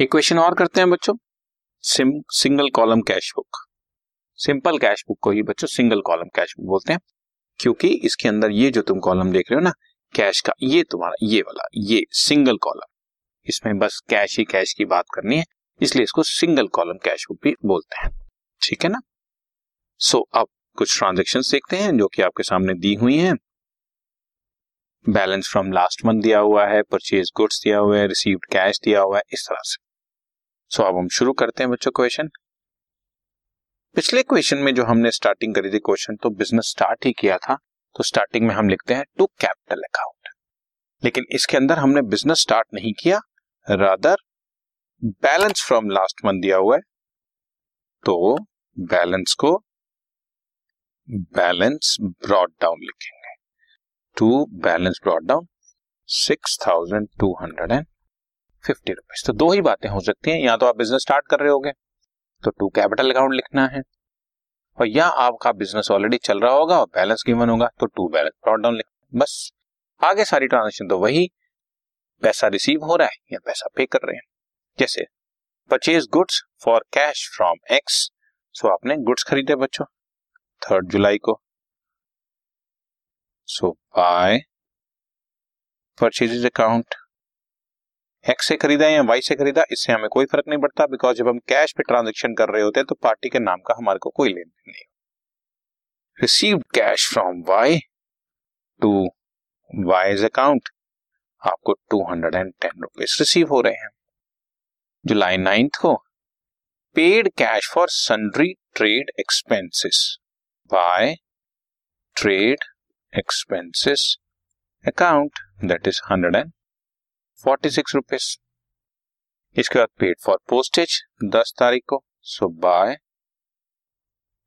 एक क्वेश्चन और करते हैं बच्चों। SIM single column cash book. Simple cash book को ही बच्चों सिंगल कॉलम कैश बुक बोलते हैं। क्योंकि इसके अंदर ये जो तुम कॉलम देख रहे हो ना कैश का ये तुम्हारा ये वाला ये सिंगल कॉलम। इसमें बस कैश ही कैश की बात करनी है इसलिए इसको सिंगल कॉलम कैश बुक भी बोलते हैं। ठीक है ना? सो so, अब कुछ ट्रांजेक्शन देखते हैं जो कि आपके सामने दी हुई हैं। बैलेंस फ्रॉम लास्ट मंथ दिया हुआ है परचेज गुड्स दिया हुआ है रिसीव्ड कैश दिया हुआ है इस तरह से। सो अब हम शुरू करते हैं बच्चों क्वेश्चन पिछले क्वेश्चन में जो हमने स्टार्टिंग करी थी क्वेश्चन तो बिज़नेस स्टार्ट ही किया था तो स्टार्टिंग में हम लिखते हैं टू कैपिटल अकाउंट लेकिन इसके अंदर हमने बिज़नेस स्टार्ट नहीं किया rather balance from last month दिया हुआ है. तो बैलेंस को बैलेंस ब्रॉड डाउन लिखेंगे. To balance brought down six thousand two hundred and fifty rupees तो दो ही बातें हो सकती हैं, या तो आप बिज़नेस स्टार्ट कर रहे होगे तो टू कैपिटल अकाउंट लिखना है, और या आपका बिज़नेस ऑलरेडी चल रहा होगा और बैलेंस गिवन होगा तो टू बैलेंस ब्रॉड डाउन लिखना बस। आगे सारी ट्रांजेक्शन तो वही, पैसा रिसीव हो रहा है या पैसा पे कर रहे हैं। जैसे purchase goods for cash from X so आपने गुड्स खरीदे बच्चों थर्ड जुलाई को। So by purchase account X से खरीदा या वाई से खरीदा, इससे हमें कोई फ़र्क नहीं पड़ता बिकॉज़ जब हम कैश पे ट्रांजेक्शन कर रहे होते हैं तो पार्टी के नाम का हमारे को कोई लेन देन नहीं receive cash from Y to Y's account आपको two hundred and ten rupees receive हो रहे हैं। जुलाई नाइन्थ को paid cash for sundry trade expenses by trade expenses account that is hundred and forty six rupees इसके बाद paid for postage दस तारीख को सो बाय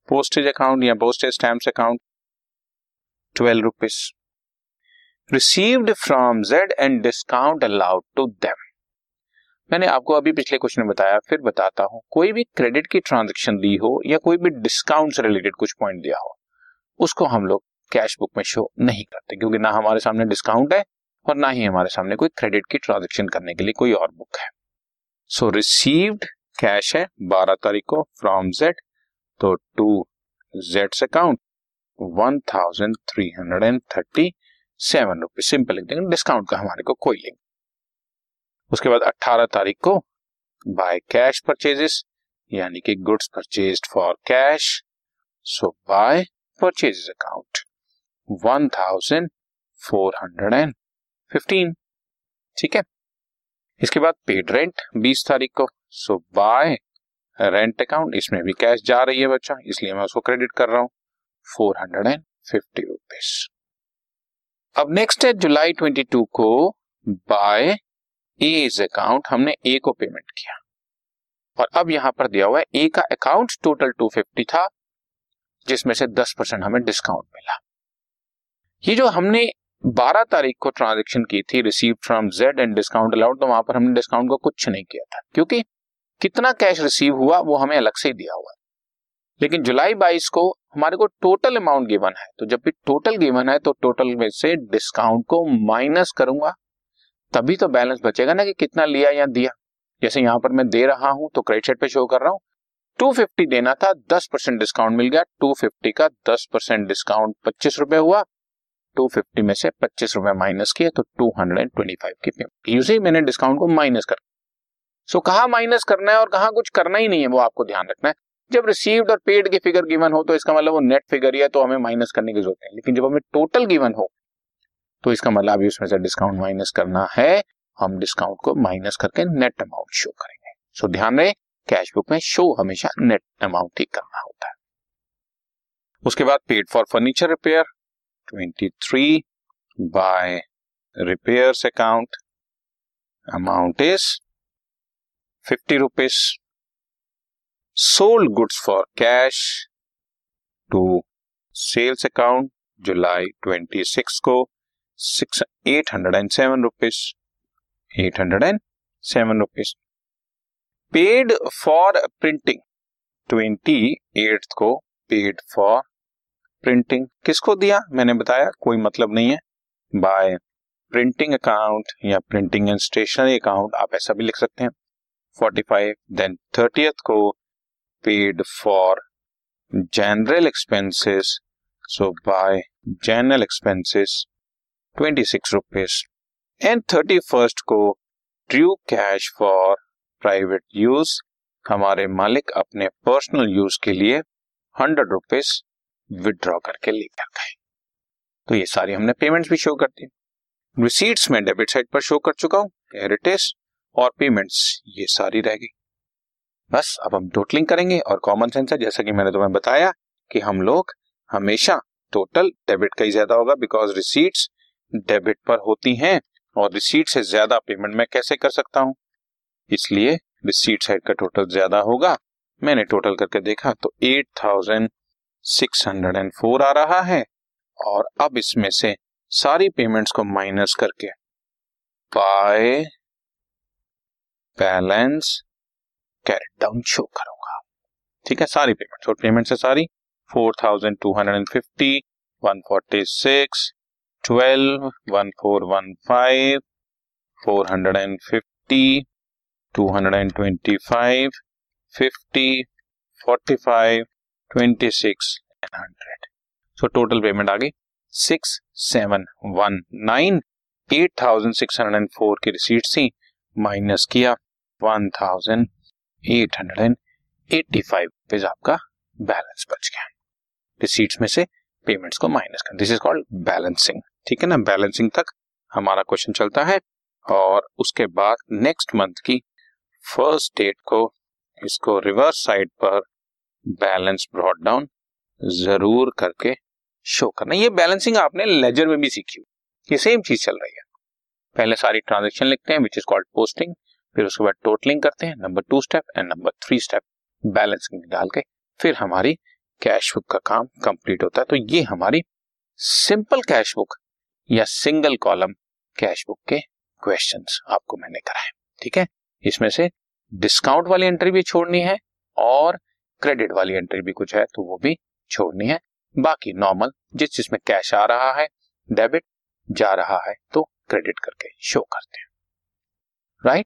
पोस्टेज अकाउंट या postage stamp account twelve rupees received from Z and discount allowed to them मैंने आपको अभी पिछले क्वेश्चन में बताया, फिर बताता हूँ। कोई भी क्रेडिट की ट्रांजेक्शन दी हो या कोई भी डिस्काउंट से रिलेटेड कुछ पॉइंट दिया हो, उसको हम लोग कैश बुक में शो नहीं करते, क्योंकि ना हमारे सामने डिस्काउंट है और ना ही हमारे सामने कोई क्रेडिट की ट्रांजेक्शन करने के लिए कोई और बुक है। सो रिसीव्ड कैश है बारह तारीख को फ्रॉम जेड तो to Z account one thousand three hundred and thirty seven rupees simple लिख देंगे डिस्काउंट का हमारे को कोई लिंक उसके बाद 18 तारीख को बाय कैश परचेजेस यानी कि goods purchase for cash so by purchases account one thousand four hundred and fifteen ठीक है? इसके बाद पेड रेंट 20 तारीख को। सो बाय रेंट अकाउंट इसमें भी कैश जा रही है बच्चा, इसलिए मैं उसको क्रेडिट कर रहा हूँ। Four hundred and fifty rupees अब नेक्स्ट है जुलाई ट्वेंटी टू को बाय एज अकाउंट हमने ए को पेमेंट किया। और अब यहाँ पर दिया हुआ है ए का अकाउंट टोटल 250 था, जिसमें से 10 परसेंट हमें डिस्काउंट मिला। ये जो हमने 12 तारीख को ट्रांजेक्शन की थी receive from Z and discount allowed तो वहाँ पर हमने डिस्काउंट को कुछ नहीं किया था, क्योंकि कितना कैश रिसीव हुआ, वो हमें अलग से ही दिया हुआ है। लेकिन जुलाई 22 को हमारे को टोटल अमाउंट गिवन है तो जब भी टोटल गिवन है तो टोटल में से डिस्काउंट को माइनस करूँगा, तभी तो बैलेंस बचेगा ना कि कितना लिया या दिया। जैसे यहाँ पर मैं दे रहा हूँ तो क्रेडिट पे शो कर रहा हूँ 250 देना था 10 परसेंट डिस्काउंट मिल गया 250 का 10 परसेंट डिस्काउंट पच्चीस रुपए हुआ 250 में से पच्चीस रुपए माइनस किया तो 225 की पेमेंट यूज़ मैंने डिस्काउंट को माइनस कर। सो so, कहा माइनस करना है और कहा कुछ करना ही नहीं है वो आपको ध्यान रखना है। जब रिसीव्ड और पेड की फिगर गिवन हो तो इसका मतलब वो नेट फिगर ही है तो हमें माइनस करने की ज़रूरत है। लेकिन जब हमें टोटल गिवन हो तो इसका मतलब अभी उसमें से डिस्काउंट माइनस करना है। हम डिस्काउंट को माइनस करके नेट अमाउंट शो करेंगे। सो so, ध्यान रहे कैश बुक में शो हमेशा नेट अमाउंट ही करना होता है। उसके बाद paid for furniture repair 23 by repairs account. Amount is 50 rupees. Sold goods for cash to sales account July 26 Co 6 807 rupees 807 rupees paid for printing 28th Co paid for printing किसको दिया? मैंने बताया, कोई मतलब नहीं है। बाय प्रिंटिंग अकाउंट या printing and stationery account आप ऐसा भी लिख सकते हैं। 45 देन थर्टियथ को paid for general expenses so by general expenses 26 rupees and thirty first को drew cash for private use हमारे मालिक अपने पर्सनल यूज़ के लिए हंड्रेड रुपीज़ विड्रॉ करके लेकर गए तो ये सारी हमने पेमेंट्स भी शो कर दी रिसीट्स में डेबिट साइड पर शो कर चुका हूँ। इट और पेमेंट्स ये सारी रह गई। बस, अब हम टोटलिंग करेंगे और कॉमन सेंस है। जैसा कि मैंने तुम्हें बताया कि हम लोग हमेशा टोटल डेबिट का ही ज़्यादा होगा बिकॉज़ रिसीट्स डेबिट पर होती हैं। और रिसीट से ज़्यादा पेमेंट मैं कैसे कर सकता हूँ? इसलिए रिसीट साइड का टोटल ज़्यादा होगा। मैंने टोटल करके देखा तो एट थाउज़ेंड 604 आ रहा है और अब इसमें से सारी पेमेंट्स को माइनस करके by balance carried down show करूँगा। ठीक है, सारी पेमेंट्स और पेमेंट्स है सारी। 4250 146 12 1415 450 225 50 45 twenty six hundred so total payment आ गई six seven one nine eight thousand six hundred and four की रिसीट थी माइनस किया one thousand eight hundred and eighty five rupees आपका बैलेंस बच गया। रिसीट्स में से पेमेंट्स को माइनस कर। दिस इज़ कॉल्ड बैलेंसिंग ठीक है ना? बैलेंसिंग तक हमारा क्वेश्चन चलता है और उसके बाद नेक्स्ट मंथ की फ़र्स्ट डेट को इसको रिवर्स साइड पर बैलेंस ब्रॉड डाउन ज़रूर करके शो करना। ये बैलेंसिंग आपने लेजर में भी सीखी ये सेम चीज़ चल रही है। पहले सारी ट्रांजेक्शन लिखते हैं विच इज़ कॉल्ड पोस्टिंग फिर उसके बाद टोटलिंग करते हैं number two step and number three step balancing डाल के, फिर हमारी कैश बुक का काम कंप्लीट होता है। तो ये हमारी सिंपल कैश बुक या सिंगल कॉलम कैश बुक के क्वेश्चन आपको मैंने कराए। ठीक है? इसमें से डिस्काउंट वाली एंट्री भी छोड़नी है और क्रेडिट वाली एंट्री भी कुछ है तो वो भी छोड़नी है। बाकी नॉर्मल, जिस जिसमें कैश आ रहा है, डेबिट जा रहा है तो क्रेडिट करके शो करते हैं। Right?